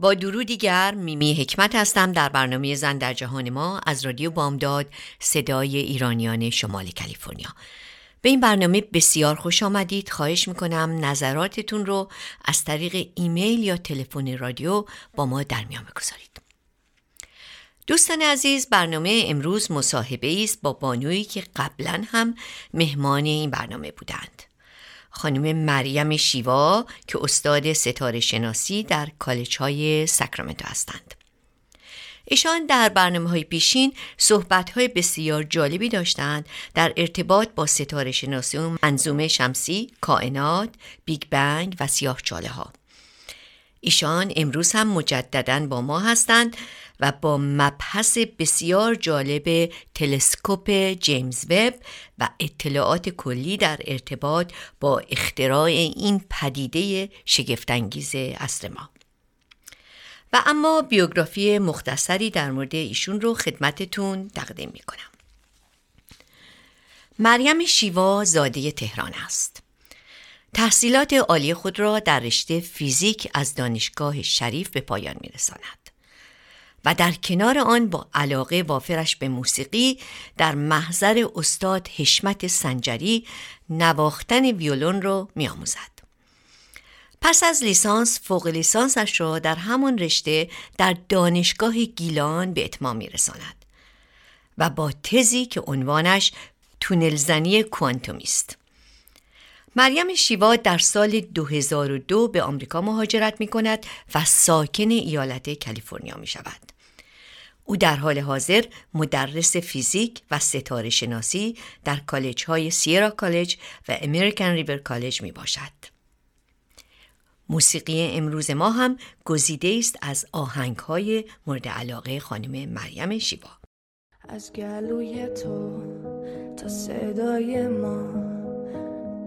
با درو دیگر میمی حکمت هستم. در برنامه زن در جهان ما از رادیو بامداد صدای ایرانیان شمال کالیفرنیا. به این برنامه بسیار خوش آمدید. خواهش می‌کنم نظراتتون رو از طریق ایمیل یا تلفن رادیو با ما در میان بگذارید. دوستان عزیز برنامه امروز مصاحبه است با بانویی که قبلا هم مهمان این برنامه بودند. خانم مریم شیوا که استاد ستاره شناسی در کالج های ساکرامنتو هستند. ایشان در برنامه های پیشین صحبت های بسیار جالبی داشتند در ارتباط با ستاره شناسی و منظومه شمسی، کائنات، بیگ بنگ و سیاه چاله ها. ایشان امروز هم مجددا با ما هستند و با مبحث بسیار جالب تلسکوپ جیمز وب و اطلاعات کلی در ارتباط با اختراع این پدیده شگفتانگیز اصر ما و اما بیوگرافی مختصری در مورد ایشون رو خدمتتون تقدیم می کنم. مریم شیوا زاده تهران است. تحصیلات عالی خود را در رشته فیزیک از دانشگاه شریف به پایان می رساند. و در کنار آن با علاقه وافرش به موسیقی در محضر استاد حشمت سنجری نواختن ویولون را آموزد. پس از لیسانس فوق لیسانسش را در همان رشته در دانشگاه گیلان به اتمام رساند و با تزی که عنوانش تونلزنی کوانتومی است. مریم شیوا در سال 2002 به آمریکا مهاجرت می کند و ساکن ایالت کالیفرنیا می شود. او در حال حاضر مدرس فیزیک و ستاره شناسی در کالج های سیرا کالج و امریکن ریور کالج می باشد. موسیقی امروز ما هم گزیده است از آهنگ های مورد علاقه خانم مریم شیوا. از گلوی تو تا صدای ما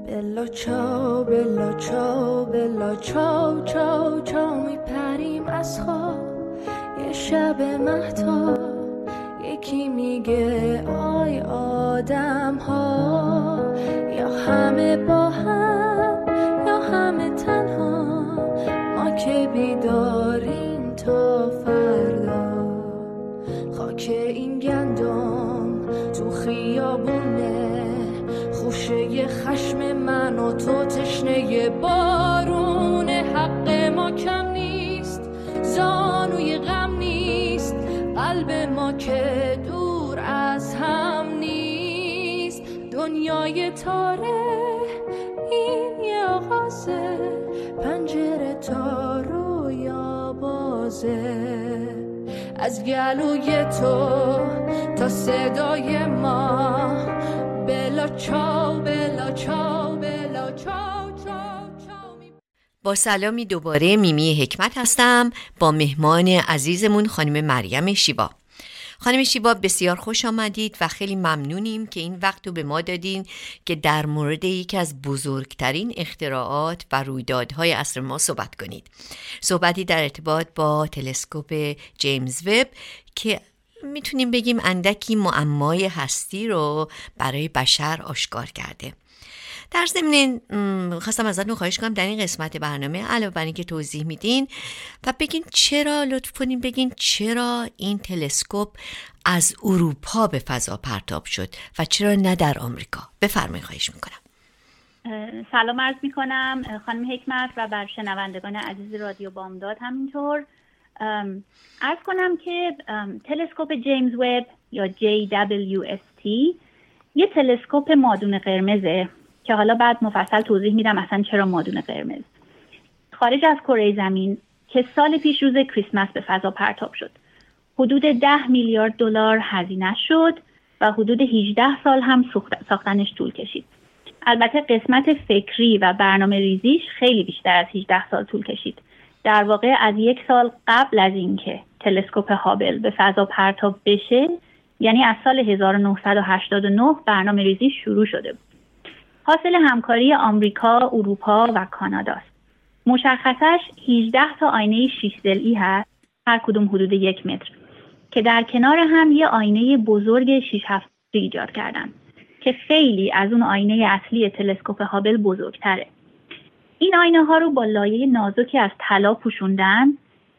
بلا چاو بلا چاو بلا چاو چاو چاو میپریم از خواب. یه شب مهتا یکی میگه آی آدم ها یا همه با هم یا همه تنها. ما که بیداریم تا خشم من و تو تشنه بارون. حق ما کم نیست زانوی غم نیست قلب ما که دور از هم نیست. دنیای تاره این یه آغازه پنجره تا رویا بازه از گلوی تو تا صدای ما بلا چاو با سلامی دوباره میمی حکمت هستم با مهمان عزیزمون خانم مریم شیبا خانم شیبا بسیار خوش آمدید و خیلی ممنونیم که این وقت رو به ما دادین که در مورد یکی از بزرگترین اختراعات و رویدادهای عصر ما صحبت کنید. صحبتی در ارتباط با تلسکوپ جیمز وب که می‌تونیم بگیم اندکی معمای هستی رو برای بشر آشکار کرده. در ضمن خواستم ازتون خواهش کنم در این قسمت برنامه علاوه بر اینکه توضیح میدین و بگین چرا لطف کنین بگین چرا این تلسکوپ از اروپا به فضا پرتاب شد و چرا نه در آمریکا؟ بفرمایید خواهش می‌کنم. سلام عرض می‌کنم خانم حکمت و بر شنوندگان عزیز رادیو بامداد همینطور. ارز کنم که تلسکوپ جیمز وب یا JWST یه تلسکوپ مادون قرمزه. که حالا بعد مفصل توضیح میدم اصلا چرا مادون قرمز. خارج از کره زمین که سال پیش روز کریسمس به فضا پرتاب شد. حدود 10 میلیارد دلار هزینه شد و حدود 18 سال هم ساختنش طول کشید. البته قسمت فکری و برنامه ریزیش خیلی بیشتر از 18 سال طول کشید. در واقع از یک سال قبل از اینکه تلسکوپ هابل به فضا پرتاب بشه یعنی از سال 1989 برنامه ریزی شروع شده بود. حاصل همکاری آمریکا، اروپا و کانادا است. مشخصش 18 تا آینه 6 ضلعی هست هر کدوم حدود یک متر که در کنار هم یه آینه بزرگ 6 7 ایجاد کردن که خیلی از اون آینه اصلی تلسکوپ هابل بزرگتره. این آینه ها رو با لایه نازکی از طلا پوشوندن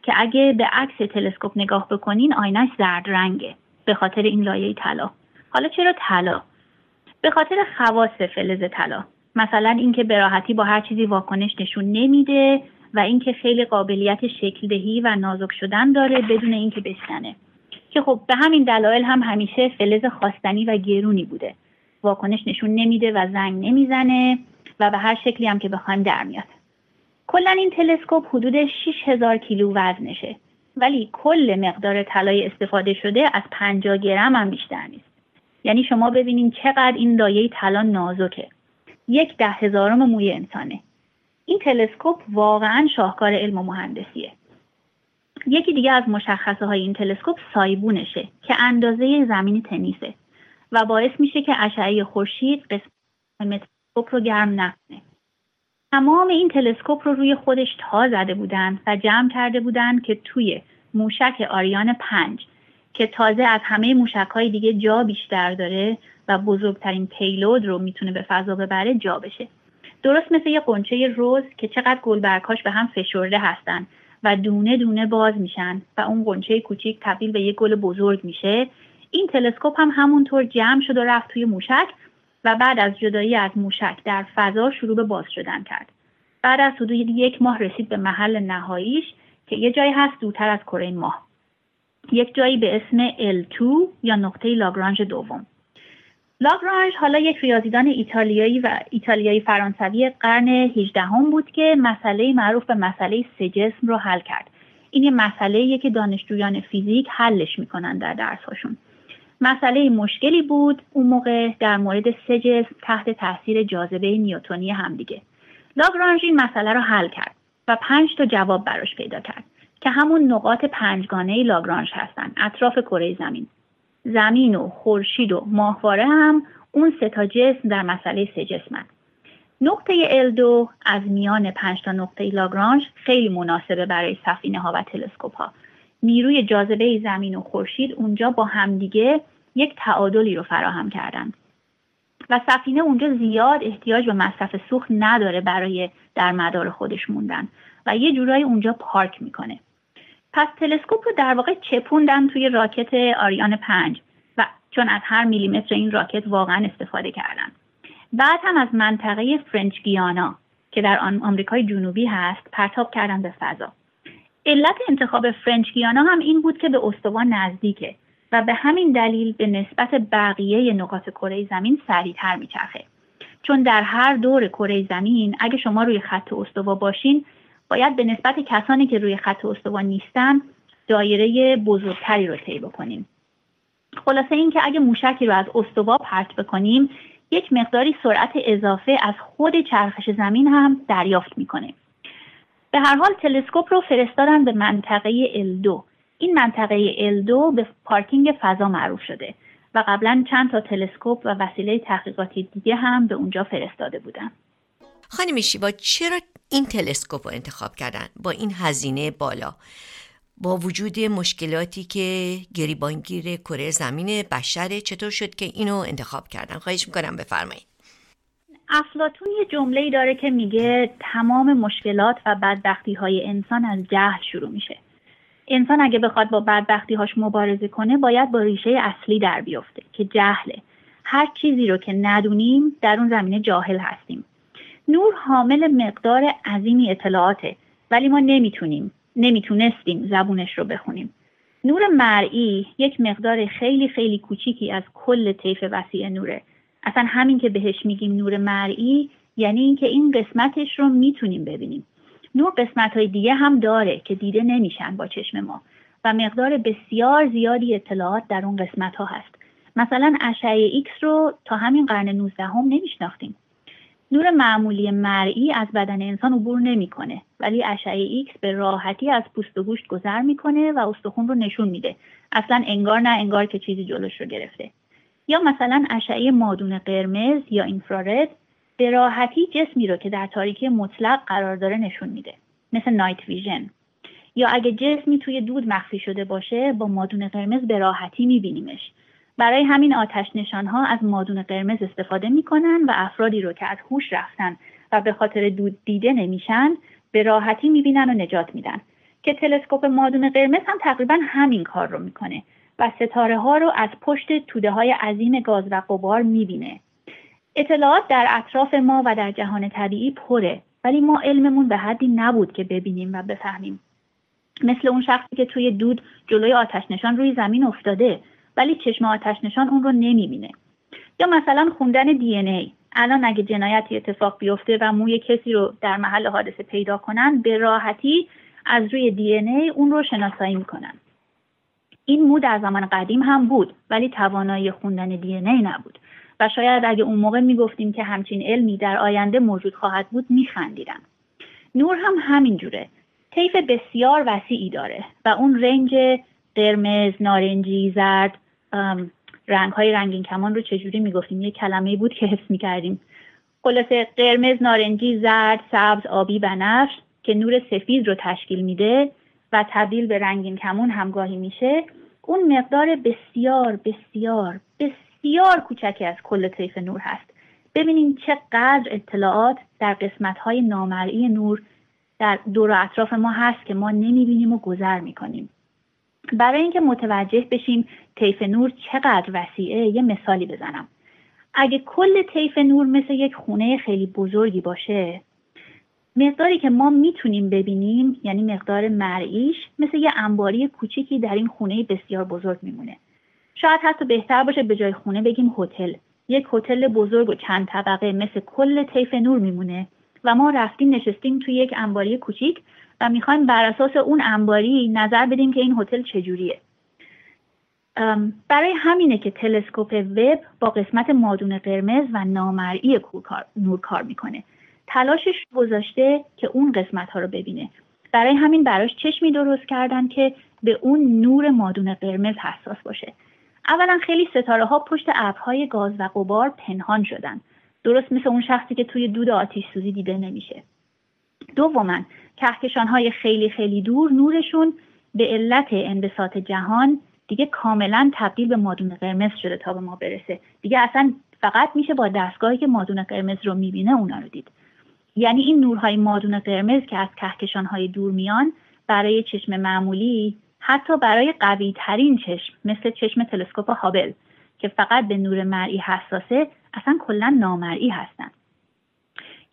که اگه به عکس تلسکوپ نگاه بکنین آینهش زرد رنگه به خاطر این لایه طلا. حالا چرا طلا؟ به خاطر خواص فلز طلا. مثلا اینکه به راحتی با هر چیزی واکنش نشون نمیده و اینکه خیلی قابلیت شکل دهی و نازک شدن داره بدون اینکه بشکنه. که خب به همین دلایل هم همیشه فلز خواستنی و گرونی بوده. واکنش نشون نمیده و زنگ نمی‌زنه و به هر شکلی هم که بخوایم در میاد. کلا این تلسکوپ حدود 6000 کیلو وزنشه. ولی کل مقدار طلای استفاده شده از 50 گرم هم بیشتر نیست. یعنی شما ببینین چقدر این لایه طلا نازکه. یک ده هزارم موی انسانه. این تلسکوپ واقعا شاهکار علم و مهندسیه. یکی دیگه از مشخصه های این تلسکوپ سایبونشه که اندازه زمین تنیسه و باعث میشه که اشعه خورشید قسمت تلسکوپ رو گرم نکنه. تمام این تلسکوپ رو روی خودش تا زده بودن و جمع کرده بودن که توی موشک آریان پنج که تازه از همه موشک های دیگه جا بیشتر داره و بزرگترین پیلود رو می‌تونه به فضا ببره جا بشه. درست مثل یه قنچه روز که چقدر گلبرگهاش به هم فشرده هستن و دونه دونه باز میشن و اون قنچه کوچیک تبدیل به یه گل بزرگ میشه این تلسکوپ هم همونطور جمع شد و رفت توی موشک و بعد از جدایی از موشک در فضا شروع به باز شدن کرد. بعد از حدود یک ماه رسید به محل نهاییش که یه جایی هست دورتر از کره ماه. یک جایی به اسم L2 یا نقطه لاگرانژ دوم. لاگرانژ حالا یک ریاضیدان ایتالیایی و ایتالیایی فرانسوی قرن 18 هم بود که مسئله معروف به مسئله سه جسم رو حل کرد. این یه مسئله که دانشجویان فیزیک حلش می‌کنن در درسهاشون. مسئله مشکلی بود اون موقع در مورد سه جسم تحت تاثیر جاذبه نیوتونی همدیگه. لاگرانژ این مسئله رو حل کرد و پنج تا جواب براش پیدا کرد. که همون نقاط پنجگانه لاگرانژ هستن. اطراف کره زمین. زمین و خورشید و ماهواره هم اون سه تا جسم در مسئله سه جسمن. نقطه L2 از میان پنج تا نقطه لاگرانژ خیلی مناسبه برای سفینه ها و تلسکوپ ها نیروی جاذبه زمین و خورشید اونجا با همدیگه یک تعادلی رو فراهم کردن. و سفینه اونجا زیاد احتیاج به مصرف سوخت نداره برای در مدار خودش موندن. و یه جورایی اونجا پارک می‌کنه. پس تلسکوپ رو در واقع چپوندن توی راکت آریان پنج و چون از هر میلیمتر این راکت واقعا استفاده کردن. بعد هم از منطقه فرنچ گیانا که در آمریکای جنوبی هست پرتاب کردن به فضا. علت انتخاب فرنچ گیانا هم این بود که به استوان نزدیکه و به همین دلیل به نسبت بقیه نقاط کره زمین سریعتر میچرخه. چون در هر دور کره زمین اگه شما روی خط استوا باشین باید به نسبت کسانی که روی خط استوا نیستن دایره بزرگتری رو طی بکنیم. خلاصه اینکه اگه موشکی رو از استوا پرت بکنیم یک مقداری سرعت اضافه از خود چرخش زمین هم دریافت می‌کنه. به هر حال تلسکوپ رو فرستادن به منطقه L2 این منطقه L2 به پارکینگ فضا معروف شده و قبلا چند تا تلسکوپ و وسیله تحقیقاتی دیگه هم به اونجا فرستاده بودن. خانم شیوا چرا این تلسکوپ رو انتخاب کردن با این هزینه بالا. با وجود مشکلاتی که گریبانگیر کره زمین بشره چطور شد که اینو انتخاب کردن؟ خواهش می‌کنم بفرمایید. افلاتون یه جمله داره که میگه تمام مشکلات و بدبختی های انسان از جهل شروع میشه. انسان اگه بخواد با بدبختی هاش مبارزه کنه باید با ریشه اصلی در بیفته که جهله. هر چیزی رو که ندونیم در اون زمینه جاهل هستیم. نور حامل مقدار عظیمی اطلاعاته ولی ما نمی‌تونیم نمی‌تونستیم زبونش رو بخونیم. نور مرئی یک مقدار خیلی خیلی کوچیکی از کل طیف وسیع نوره. اصلا همین که بهش میگیم نور مرئی یعنی اینکه این قسمتش رو می‌تونیم ببینیم. نور قسمت های دیگه هم داره که دیده نمیشن با چشم ما و مقدار بسیار زیادی اطلاعات در اون قسمت ها هست. مثلا اشعه ایکس رو تا همین قرن 19 هم نمیشناختیم. نور معمولی مرئی از بدن انسان عبور نمی‌کنه ولی اشعه ایکس به راحتی از پوست و گوشت گذر می‌کنه و استخون رو نشون میده. اصلا انگار نه انگار که چیزی جلوش رو گرفته. یا مثلا اشعه مادون قرمز یا اینفرارد به راحتی جسمی رو که در تاریکی مطلق قرار داره نشون میده مثل نایت ویژن. یا اگه جسمی توی دود مخفی شده باشه با مادون قرمز به راحتی میبینیمش. برای همین آتش نشان ها از مادون قرمز استفاده می‌کنن و افرادی رو که از هوش رفتن و به خاطر دود دیده نمیشن به راحتی می‌بینن و نجات میدن. که تلسکوپ مادون قرمز هم تقریبا همین کار رو می‌کنه و ستاره ها رو از پشت توده های عظیم گاز و قبار می‌بینه. اطلاعات در اطراف ما و در جهان طبیعی پره ولی ما علممون به حدی نبود که ببینیم و بفهمیم. مثل اون شخصی که توی دود جلوی آتش نشان روی زمین افتاده ولی چشم آتش نشان اون رو نمی‌بینه. یا مثلا خوندن دی ای. الان اگه جنایتی اتفاق بیفته و موی کسی رو در محل حادثه پیدا کنن به راحتی از روی دی ای اون رو شناسایی می‌کنن. این مو در زمان قدیم هم بود ولی توانایی خوندن دی ای نبود. و شاید اگه اون موقع می‌گفتیم که همچین علمی در آینده موجود خواهد بود میخندیدن نور هم همین جوره. طیف بسیار وسیعی داره و اون رنج قرمز، نارنجی، زرد رنگ های رنگین کمان رو چجوری می‌گفتیم؟ یه کلمه بود که حفظ می‌کردیم. خلاصه قرمز، نارنجی، زرد، سبز، آبی، بنفش که نور سفید رو تشکیل میده و تبدیل به رنگین کمون همگاهی میشه. اون مقدار بسیار بسیار بسیار کوچکی از کل طیف نور هست. ببینیم چقدر اطلاعات در قسمت های نامرئی نور در دور اطراف ما هست که ما نمی‌بینیم و گذر می‌کنیم. برای اینکه متوجه بشیم طیف نور چقدر وسیعه یه مثالی بزنم. اگه کل طیف نور مثل یک خونه خیلی بزرگی باشه مقداری که ما می‌تونیم ببینیم یعنی مقدار مرئیش مثل یه انباری کوچیکی در این خونه بسیار بزرگ میمونه. شاید حتی بهتر باشه به جای خونه بگیم هتل. یک هتل بزرگ و چند طبقه مثل کل طیف نور میمونه و ما رفتیم نشستیم توی یک انباری کوچیک و می‌خوایم بر اساس اون انباری نظر بدیم که این هتل چجوریه. برای همینه که تلسکوپ وب با قسمت مادون قرمز و نامرئی نور کار می‌کنه. تلاشش گذاشته که اون قسمت ها رو ببینه. برای همین براش چشمی درست کردن که به اون نور مادون قرمز حساس باشه. اولا خیلی ستاره ها پشت ابرهای گاز و غبار پنهان شدن. درست مثل اون شخصی که توی دود آتیش سوزی دیده نمیشه. دوما کهکشان های خیلی خیلی دور نورشون به علت انبساط جهان دیگه کاملا تبدیل به مادون قرمز شده تا به ما برسه. دیگه اصلا فقط میشه با دستگاهی که مادون قرمز رو می‌بینه اونا رو دید. یعنی این نورهای مادون قرمز که از کهکشان های دور میان برای چشم معمولی حتی برای قوی ترین چشم مثل چشم تلسکوپ هابل که فقط به نور مرئی حساسه اصلا کلا نامرئی هستن.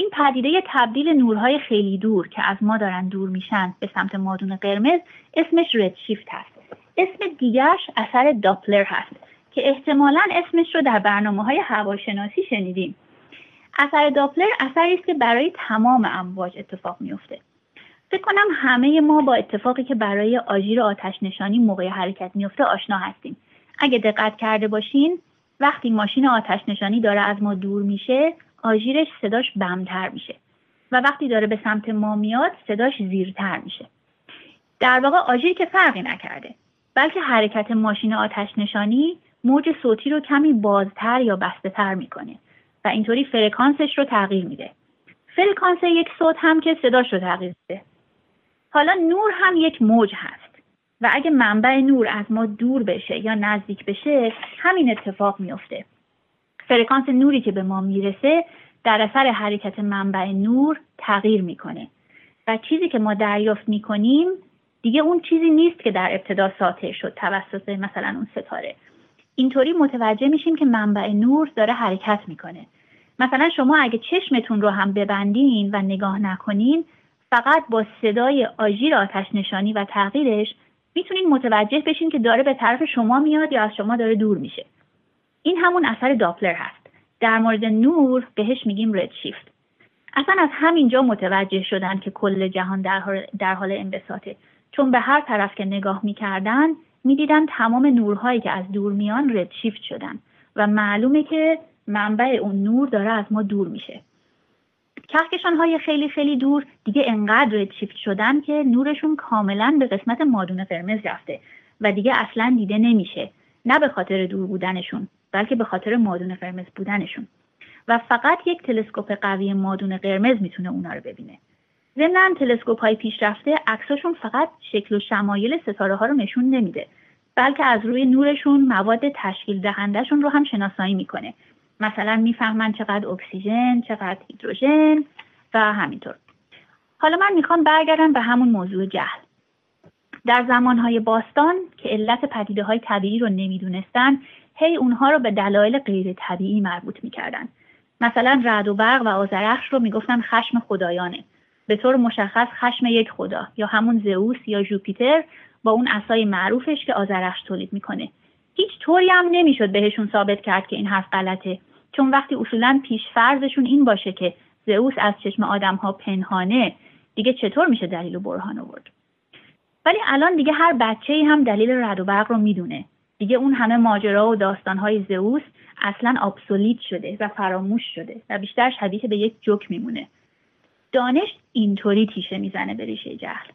این پدیده تبدیل نورهای خیلی دور که از ما دارن دور میشن به سمت مادون قرمز اسمش شیفت هست. اسم دیگرش اثر داپلر هست که احتمالا اسمش رو در برنامه های هواشناسی شنیدیم. اثر داپلر اثری است که برای تمام امواج اتفاق میفته فکر کنم همه ما با اتفاقی که برای آژیر آتش نشانی موقع حرکت میفته آشنا هستیم. اگه دقت کرده باشین وقتی ماشین آتش نشانی داره از ما دور میشه آژیرش صداش بمتر میشه و وقتی داره به سمت ما میاد صداش زیرتر میشه. در واقع آژیر که فرقی نکرده بلکه حرکت ماشین آتش نشانی موج صوتی رو کمی بازتر یا بسته تر می‌کنه و اینطوری فرکانسش رو تغییر میده. فرکانس یک صوت هم که صداش رو تغییر میده. حالا نور هم یک موج هست و اگه منبع نور از ما دور بشه یا نزدیک بشه همین اتفاق میفته فرکانس نوری که به ما می‌رسه در اثر حرکت منبع نور تغییر می‌کنه. و چیزی که ما دریافت می‌کنیم دیگه اون چیزی نیست که در ابتدا ساطع شد توسط مثلا اون ستاره. اینطوری متوجه میشیم که منبع نور داره حرکت می‌کنه. مثلا شما اگه چشمتون رو هم ببندین و نگاه نکنین فقط با صدای آژیر آتش نشانی و تغییرش می‌تونین متوجه بشین که داره به طرف شما میاد یا از شما داره دور میشه. این همون اثر داپلر هست. در مورد نور بهش میگیم رد شیفت اصلا از همینجا متوجه شدن که کل جهان در حال انبساطه. چون به هر طرف که نگاه می‌کردن می‌دیدن تمام نورهایی که از دور میان ردشیفت شدن و معلومه که منبع اون نور داره از ما دور میشه. کهکشان های خیلی خیلی دور دیگه انقدر ردشیفت شدن که نورشون کاملا به قسمت مادون قرمز رفته و دیگه اصلا دیده نمیشه. نه به خاطر دور بودنشون بلکه به خاطر مادون قرمز بودنشون. و فقط یک تلسکوپ قوی مادون قرمز می‌تونه اونا رو ببینه. ضمنا تلسکوپ های پیشرفته عکساشون فقط شکل و شمایل ستاره ها رو نشون نمیده بلکه از روی نورشون مواد تشکیل دهندهشون رو هم شناسایی می‌کنه. مثلا می‌فهمن چقدر اکسیژن چقدر هیدروژن و همینطور. حالا من می‌خوام برگردم به همون موضوع جهل. در زمانهای باستان که علت پدیده های طبیعی رو نمی‌دونستن هی اونها رو به دلایل غیر طبیعی مربوط می‌کردن. مثلا رعد و برق و آزرخش رو می‌گفتن خشم خدایانه. به طور مشخص خشم یک خدا یا همون زئوس یا جوپیتر با اون اسای معروفش که آزرخش تولید می‌کنه. هیچ طوری هم نمی‌شد بهشون ثابت کرد که این حرف غلطه. چون وقتی اصولا پیش فرضشون این باشه که زئوس از چشم آدم ها پنهانه دیگه چطور میشه دلیل و برهان آورد؟ ولی الان دیگه هر بچه ای هم دلیل رد و برق رو می‌دونه. دیگه اون همه ماجرا و داستانهای زئوس اصلا ابسولیت شده و فراموش شده و بیشتر شبیه به یک جوک میمونه. دانش اینطوری تیشه می‌زنه به ریشه جهل.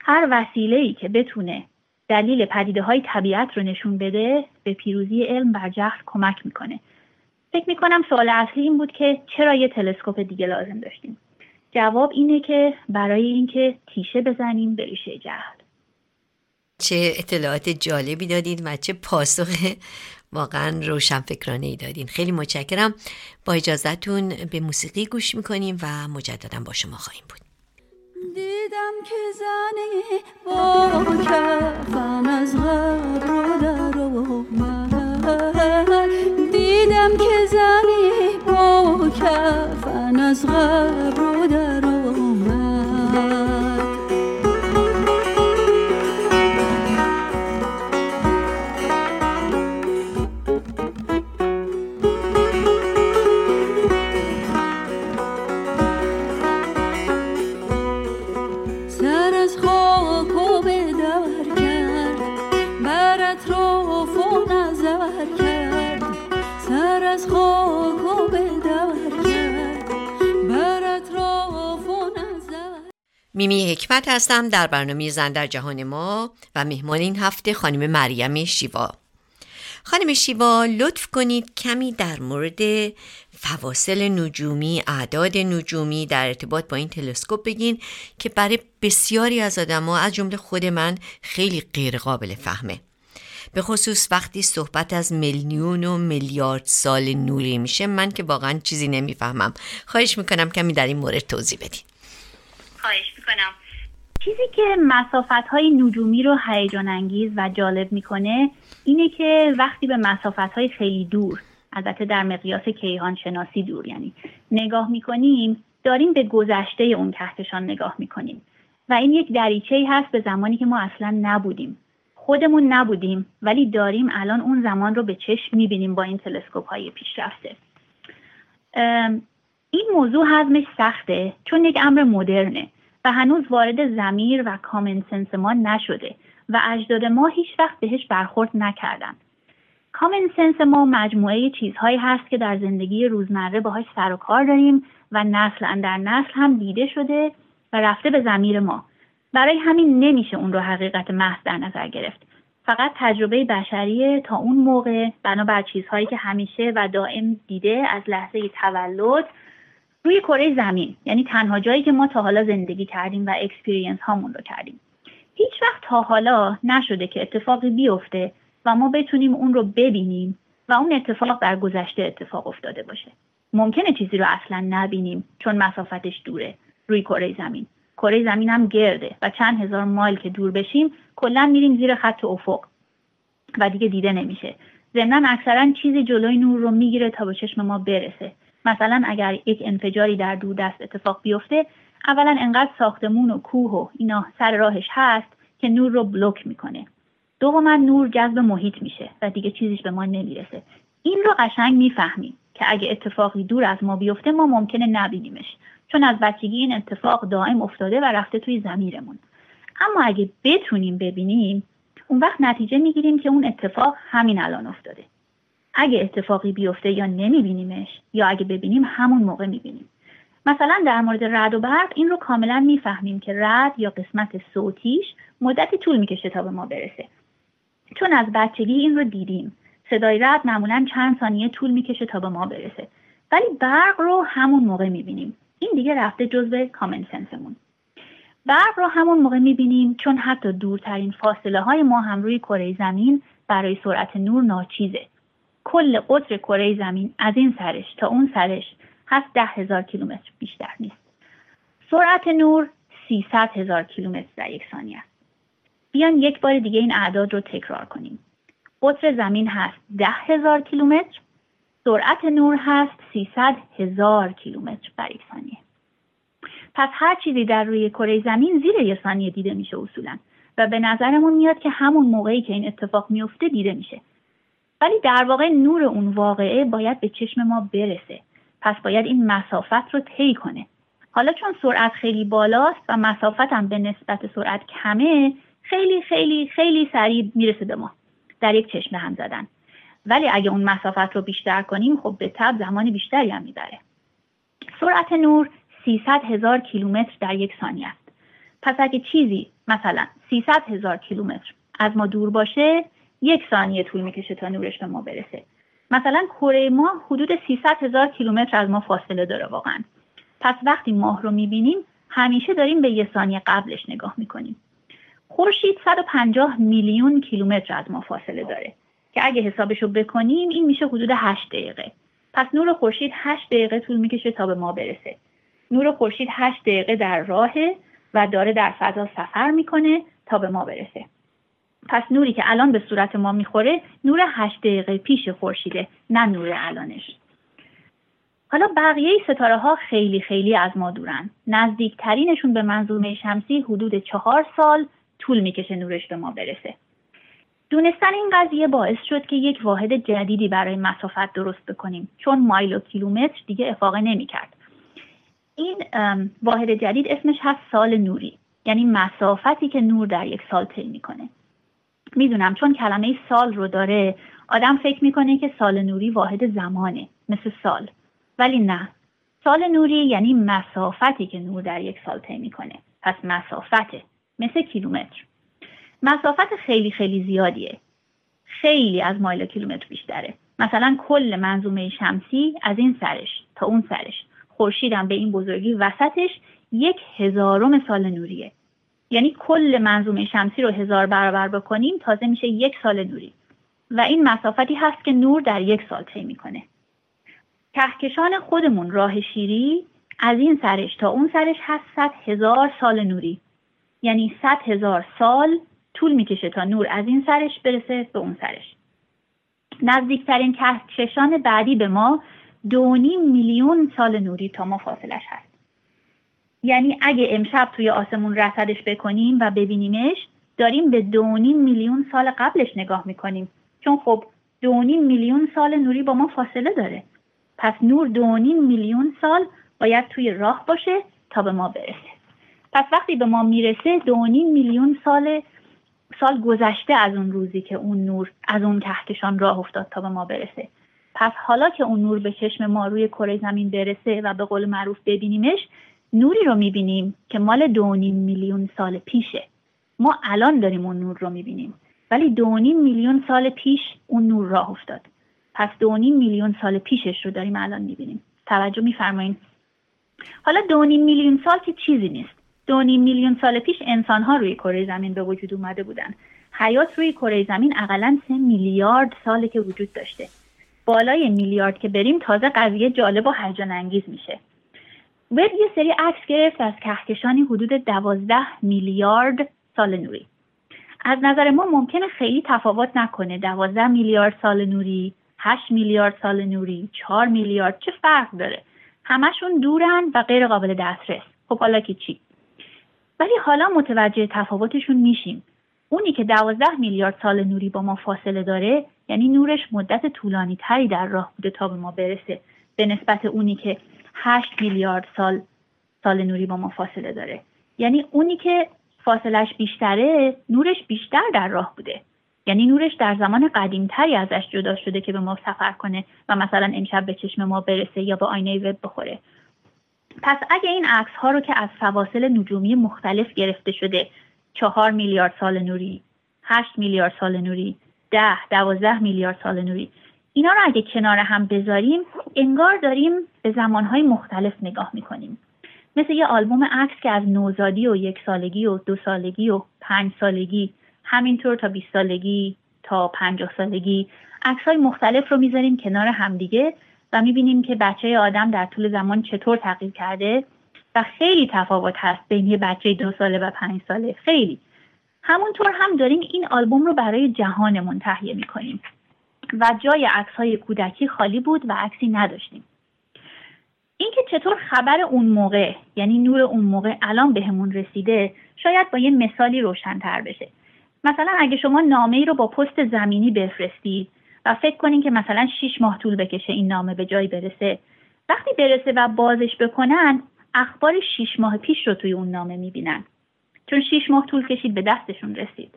هر وسیله ای که بتونه دلیل پدیده های طبیعت رو نشون بده به پیروزی علم بر جهل کمک می‌کنه. فکر می‌کنم سوال اصلی این بود که چرا یه تلسکوپ دیگه لازم داشتیم؟ جواب اینه که برای اینکه تیشه بزنیم به ریشه جهل. چه اطلاعات جالبی دادید و چه پاسخ واقعا روشنفکرانه ای دادین. خیلی متشکرم. با اجازهتون به موسیقی گوش می‌کنیم و مجددا با شما خواهیم بود. دیدم که زنی با کفن از غب رو در دیدم که زنی با کفن از غب رو در حکمت هستم در برنامه زن در جهان ما و مهمان این هفته خانم مریم شیوا. خانم شیوا لطف کنید کمی در مورد فواصل نجومی اعداد نجومی در ارتباط با این تلسکوپ بگین که برای بسیاری از آدما از جمله خود من خیلی غیر قابل فهمه. به خصوص وقتی صحبت از میلیون و میلیارد سال نوری میشه من که واقعا چیزی نمی‌فهمم. خواهش می‌کنم کمی در این مورد توضیح بدین. خواهش می‌کنم. چیزی که مسافت های نجومی رو هیجان انگیز و جالب می‌کنه اینه که وقتی به مسافت های خیلی دور البته در مقیاس کیهان شناسی دور یعنی نگاه می‌کنیم داریم به گذشته اون کهکشان نگاه می‌کنیم. و این یک دریچه هست به زمانی که ما اصلا نبودیم. خودمون نبودیم ولی داریم الان اون زمان رو به چشم می‌بینیم با این تلسکوپ های پیشرفته این موضوع حزمش سخته چون یک امر مدرنه. و هنوز وارد زمیر و کامن سنس ما نشده و اجداد ما هیچ وقت بهش برخورد نکردن. کامن سنس ما مجموعه چیزهایی هست که در زندگی روزمره باهاش سر و کار داریم و نسل در نسل هم دیده شده و رفته به زمیر ما. برای همین نمیشه اون رو حقیقت محض در نظر گرفت. فقط تجربه بشری تا اون موقع بنابر چیزهایی که همیشه و دائم دیده از لحظه تولد روی کره زمین. یعنی تنها جایی که ما تا حالا زندگی کردیم و اکسپریانس هامون رو کردیم. هیچ وقت تا حالا نشده که اتفاقی بیفته و ما بتونیم اون رو ببینیم و اون اتفاق در گذشته اتفاق افتاده باشه. ممکنه چیزی رو اصلا نبینیم چون مسافتش دوره روی کره زمین. کره زمین هم گرده و چند هزار مایل که دور بشیم کلا میریم زیر خط افق و دیگه دیده نمیشه. ضمنا اکثرا چیزی جلوی نور رو می‌گیره تا به چشم ما برسه. مثلا اگر یک انفجاری در دور دست اتفاق بیفته اولا انقدر ساختمون و کوه و اینا سر راهش هست که نور رو بلوک می‌کنه. دوما نور جذب محیط میشه و دیگه چیزیش به ما نمی‌رسه. این رو قشنگ می‌فهمیم که اگه اتفاقی دور از ما بیفته ما ممکنه نبینیمش چون از بچگی این اتفاق دائم افتاده و رفته توی زمیرمون اما اگه بتونیم ببینیم اون وقت نتیجه می‌گیریم که اون اتفاق همین الان افتاده. اگه اتفاقی بیفته یا نمیبینیمش یا اگه ببینیم همون موقع می‌بینیم. مثلا در مورد رد و برق این رو کاملا می‌فهمیم که رد یا قسمت صوتیش مدتی طول می‌کشه تا به ما برسه. چون از بچگی این رو دیدیم. صدای رد معمولا چند ثانیه طول می‌کشه تا به ما برسه. ولی برق رو همون موقع می‌بینیم. این دیگه رفته جزو کامن سنسمون برق رو همون موقع می‌بینیم چون حتی دورترین فاصله های ما هم روی کره زمین برای سرعت نور ناچیزه. کل قطر کره زمین از این سرش تا اون سرش هست ده هزار کیلومتر بیشتر نیست. سرعت نور 300 هزار کیلومتر در یک ثانیه است. بیان یک بار دیگه این اعداد رو تکرار کنیم. قطر زمین هست ده هزار کیلومتر سرعت نور هست 300 هزار کیلومتر بر یک ثانیه. پس هر چیزی در روی کره زمین زیر یک ثانیه دیده میشه اصولا و به نظرمون میاد که همون موقعی که این اتفاق میفته دیده میشه. ولی در واقع نور اون واقعه باید به چشم ما برسه. پس باید این مسافت رو طی کنه. حالا چون سرعت خیلی بالاست و مسافت هم به نسبت سرعت کمه خیلی خیلی خیلی سریع می‌رسه به ما. در یک چشم هم زدن. ولی اگه اون مسافت رو بیشتر کنیم خب به تب زمان بیشتری هم می‌بره. سرعت نور 300 هزار کیلومتر در یک ثانیه است. پس اگه چیزی مثلا 300 هزار کیلومتر از ما دور باشه یک ثانیه طول می‌کشه تا نورش به ما برسه. مثلا کره ما حدود 300 هزار کیلومتر از ما فاصله داره واقعا. پس وقتی ماه رو می‌بینیم همیشه داریم به یه ثانیه قبلش نگاه می‌کنیم. خورشید 150 میلیون کیلومتر از ما فاصله داره. که اگه حسابش رو بکنیم این میشه حدود 8 دقیقه. پس نور خورشید 8 دقیقه طول می‌کشه تا به ما برسه. نور خورشید 8 دقیقه در راهه و داره در فضا سفر می‌کنه تا به ما برسه. پس نوری که الان به صورت ما می‌خوره نور 8 دقیقه پیش خورشیده نه نور الانش. حالا بقیه ستاره ها خیلی خیلی از ما دورن. نزدیکترینشون به منظومه شمسی حدود چهار سال طول می‌کشه نورش به ما برسه. دونستن این قضیه باعث شد که یک واحد جدیدی برای مسافت درست بکنیم چون مایل و کیلومتر دیگه افاقه نمی‌کرد. این واحد جدید اسمش هست سال نوری یعنی مسافتی که نور در یک سال طی می‌کنه. می‌دونم چون کلمه سال رو داره آدم فکر می‌کنه که سال نوری واحد زمانه مثل سال. ولی نه. سال نوری یعنی مسافتی که نور در یک سال طی می‌کنه. پس مسافته مثل کیلومتر. مسافت خیلی خیلی زیادیه. خیلی از مایل کیلومتر بیشتره. مثلا کل منظومه شمسی از این سرش تا اون سرش. خورشیدم به این بزرگی وسطش یک هزارم سال نوریه. یعنی کل منظومه شمسی رو هزار برابر بکنیم تازه میشه یک سال نوری. و این مسافتی هست که نور در یک سال طی می‌کنه. کهکشان خودمون راه شیری از این سرش تا اون سرش هست صد هزار سال نوری. یعنی صد هزار سال طول می‌کشه تا نور از این سرش برسه به اون سرش. نزدیکترین کهکشان بعدی به ما دو میلیون سال نوری تا ما فاصلش هست. یعنی اگه امشب توی آسمون رصدش بکنیم و ببینیمش داریم به دو میلیون سال قبلش نگاه می‌کنیم. چون خب دو میلیون سال نوری با ما فاصله داره. پس نور دو میلیون سال باید توی راه باشه تا به ما برسه. پس وقتی به ما می‌رسه دو میلیون سال سال گذشته از اون روزی که اون نور از اون کهکشان راه افتاد تا به ما برسه. پس حالا که اون نور به چشم ما روی کره زمین برسه و به قول معروف ببینیمش نوری رو می‌بینیم که مال دونیم میلیون سال پیشه. ما الان داریم اون نور رو می‌بینیم. ولی دونیم میلیون سال پیش اون نور راه افتاد. پس دونیم میلیون سال پیشش رو داریم الان می‌بینیم. توجه میفرمایید؟ حالا دونیم میلیون سال که چیزی نیست. دونیم میلیون سال پیش انسانها روی کره زمین به وجود اومده بودن. حیات روی کره زمین اقلا سه میلیارد ساله که وجود داشته. بالای میلیارد که بریم تازه قضیه جالب و هیجان انگیز میشه. وب یه سری عکس گرفت از کهکشانی حدود دوازده میلیارد سال نوری. از نظر ما ممکنه خیلی تفاوت نکنه. دوازده میلیارد سال نوری هشت میلیارد سال نوری چهار میلیارد چه فرق داره؟ همشون دورن و غیر قابل دسترس. خب حالا که چی؟ ولی حالا متوجه تفاوتشون میشیم. اونی که دوازده میلیارد سال نوری با ما فاصله داره یعنی نورش مدت طولانی تری در راه بوده تا به ما برسه. به نسبت اونی که 8 میلیارد سال سال نوری با ما فاصله داره. یعنی اونی که فاصلش بیشتره نورش بیشتر در راه بوده. یعنی نورش در زمان قدیمتری ازش جدا شده که به ما سفر کنه و مثلا امشب به چشم ما برسه یا به آینه وب بخوره. پس اگه این عکس ها رو که از فواصل نجومی مختلف گرفته شده چهار میلیارد سال نوری هشت میلیارد سال نوری ده دوازده میلیارد سال نوری اینا رو اگه کنار هم بذاریم انگار داریم به زمانهای مختلف نگاه می‌کنیم. مثل یه آلبوم عکس که از نوزادی و یک سالگی و دو سالگی و پنج سالگی همینطور تا 20 سالگی تا 50 سالگی عکس های مختلف رو می‌ذاریم کنار همدیگه و می‌بینیم که بچه آدم در طول زمان چطور تغییر کرده و خیلی تفاوت هست بین یه بچه دو ساله و پنج ساله. خیلی. همونطور هم داریم این آلبوم رو برای جهانمون تهیه می‌کنیم. و جای عکس های کودکی خالی بود و عکسی نداشتیم. اینکه چطور خبر اون موقع یعنی نور اون موقع الان بهمون رسیده شاید با یه مثالی روشنتر بشه. مثلا اگه شما نامه ای رو با پست زمینی بفرستید و فکر کنین که مثلا 6 ماه طول بکشه این نامه به جایی برسه وقتی برسه و بازش بکنن اخبار 6 ماه پیش رو توی اون نامه می‌بینن. چون 6 ماه طول کشید به دستشون رسید.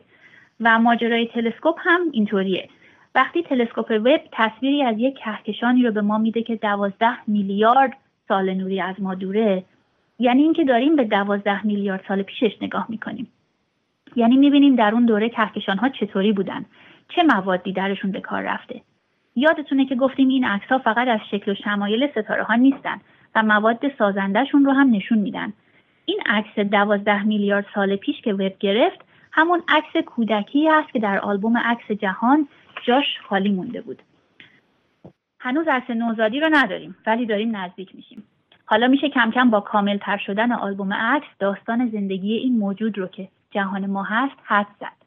و ماجرای تلسکوپ هم اینطوریه. وقتی تلسکوپ وب تصویری از یک کهکشانی رو به ما میده که دوازده میلیارد سال نوری از ما دوره یعنی اینکه داریم به دوازده میلیارد سال پیشش نگاه می‌کنیم. یعنی می‌بینیم در اون دوره کهکشان ها چطوری بودن چه موادی درشون به کار رفته. یادتونه که گفتیم این عکس ها فقط از شکل و شمایل ستاره ها نیستن و مواد سازندهشون رو هم نشون میدن. این عکس دوازده میلیارد سال پیش که وب گرفت همون عکس کودکی است که در آلبوم عکس جهان جاش خالی مونده بود. هنوز عکس نوزادی رو نداریم ولی داریم نزدیک میشیم. حالا میشه کم کم با کامل تر شدن آلبوم عکس داستان زندگی این موجود رو که جهان ما هست حد زد.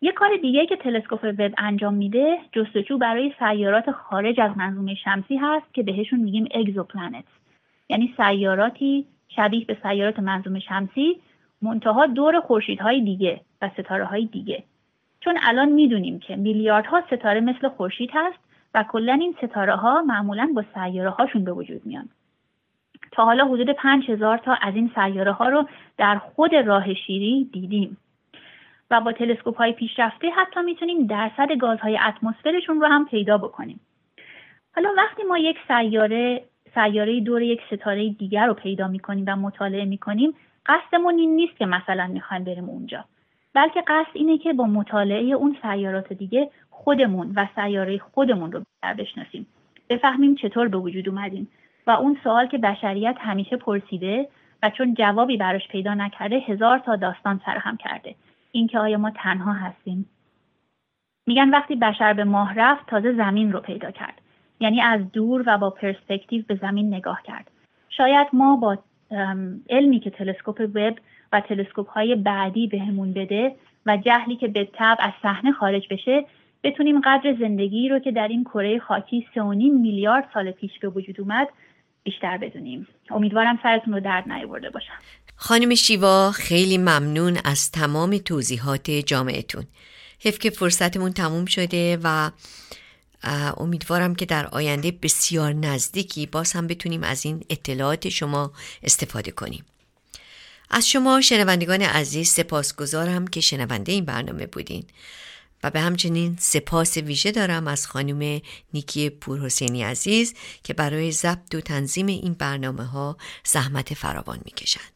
یه کار دیگه که تلسکوپ وب انجام میده جستجو برای سیارات خارج از منظومه شمسی هست که بهشون میگیم اگزوپلنت یعنی سیاراتی شبیه به سیارات منظومه شمسی منتها دور خورشیدهای دیگه و ستاره های دیگه. چون الان می‌دونیم که میلیاردها ستاره مثل خورشید هست و کلا این ستاره ها معمولا با سیاره هاشون به وجود میان. تا حالا حدود 5000 تا از این سیاره ها رو در خود راه شیری دیدیم. و با تلسکوپ های پیشرفته حتی می‌تونیم درصد گازهای اتمسفرشون رو هم پیدا بکنیم. حالا وقتی ما یک سیاره سیاره دور یک ستاره دیگر رو پیدا می‌کنیم و مطالعه می‌کنیم قصدمون این نیست که مثلا می‌خوایم بریم اونجا. بلکه قصد اینه که با مطالعه اون سیارات دیگه خودمون و سیاره خودمون رو بیشتر بشناسیم. بفهمیم چطور به وجود اومدیم و اون سوال که بشریت همیشه پرسیده و چون جوابی براش پیدا نکرده هزار تا داستان سرهم کرده. اینکه آیا ما تنها هستیم؟ میگن وقتی بشر به ماه رفت تازه زمین رو پیدا کرد. یعنی از دور و با پرسپکتیو به زمین نگاه کرد. شاید ما با علمی که تلسکوپ وب و تلسکوپ های بعدی بهمون بده و جهلی که به تب از صحنه خارج بشه بتونیم قدر زندگی رو که در این کره خاکی 3.5 میلیارد سال پیش به وجود اومد بیشتر بدونیم. امیدوارم سرتون رو درد نیاورده باشم خانم شیوا خیلی ممنون از تمام توضیحات جامعتون. حیف که فرصتمون تموم شده و امیدوارم که در آینده بسیار نزدیکی باز هم بتونیم از این اطلاعات شما استفاده کنیم. از شما شنوندگان عزیز سپاسگزارم که شنونده این برنامه بودین. و به همچنین سپاس ویژه دارم از خانم نیکی پور حسینی عزیز که برای ضبط و تنظیم این برنامه ها زحمت فراوان می کشند.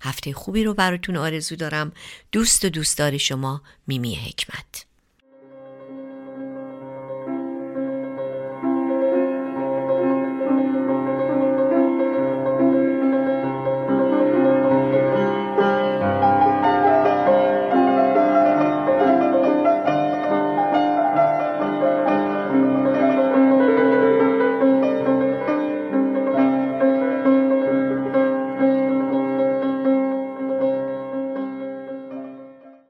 هفته خوبی رو براتون آرزو دارم. دوست و دوستدار شما میمی حکمت.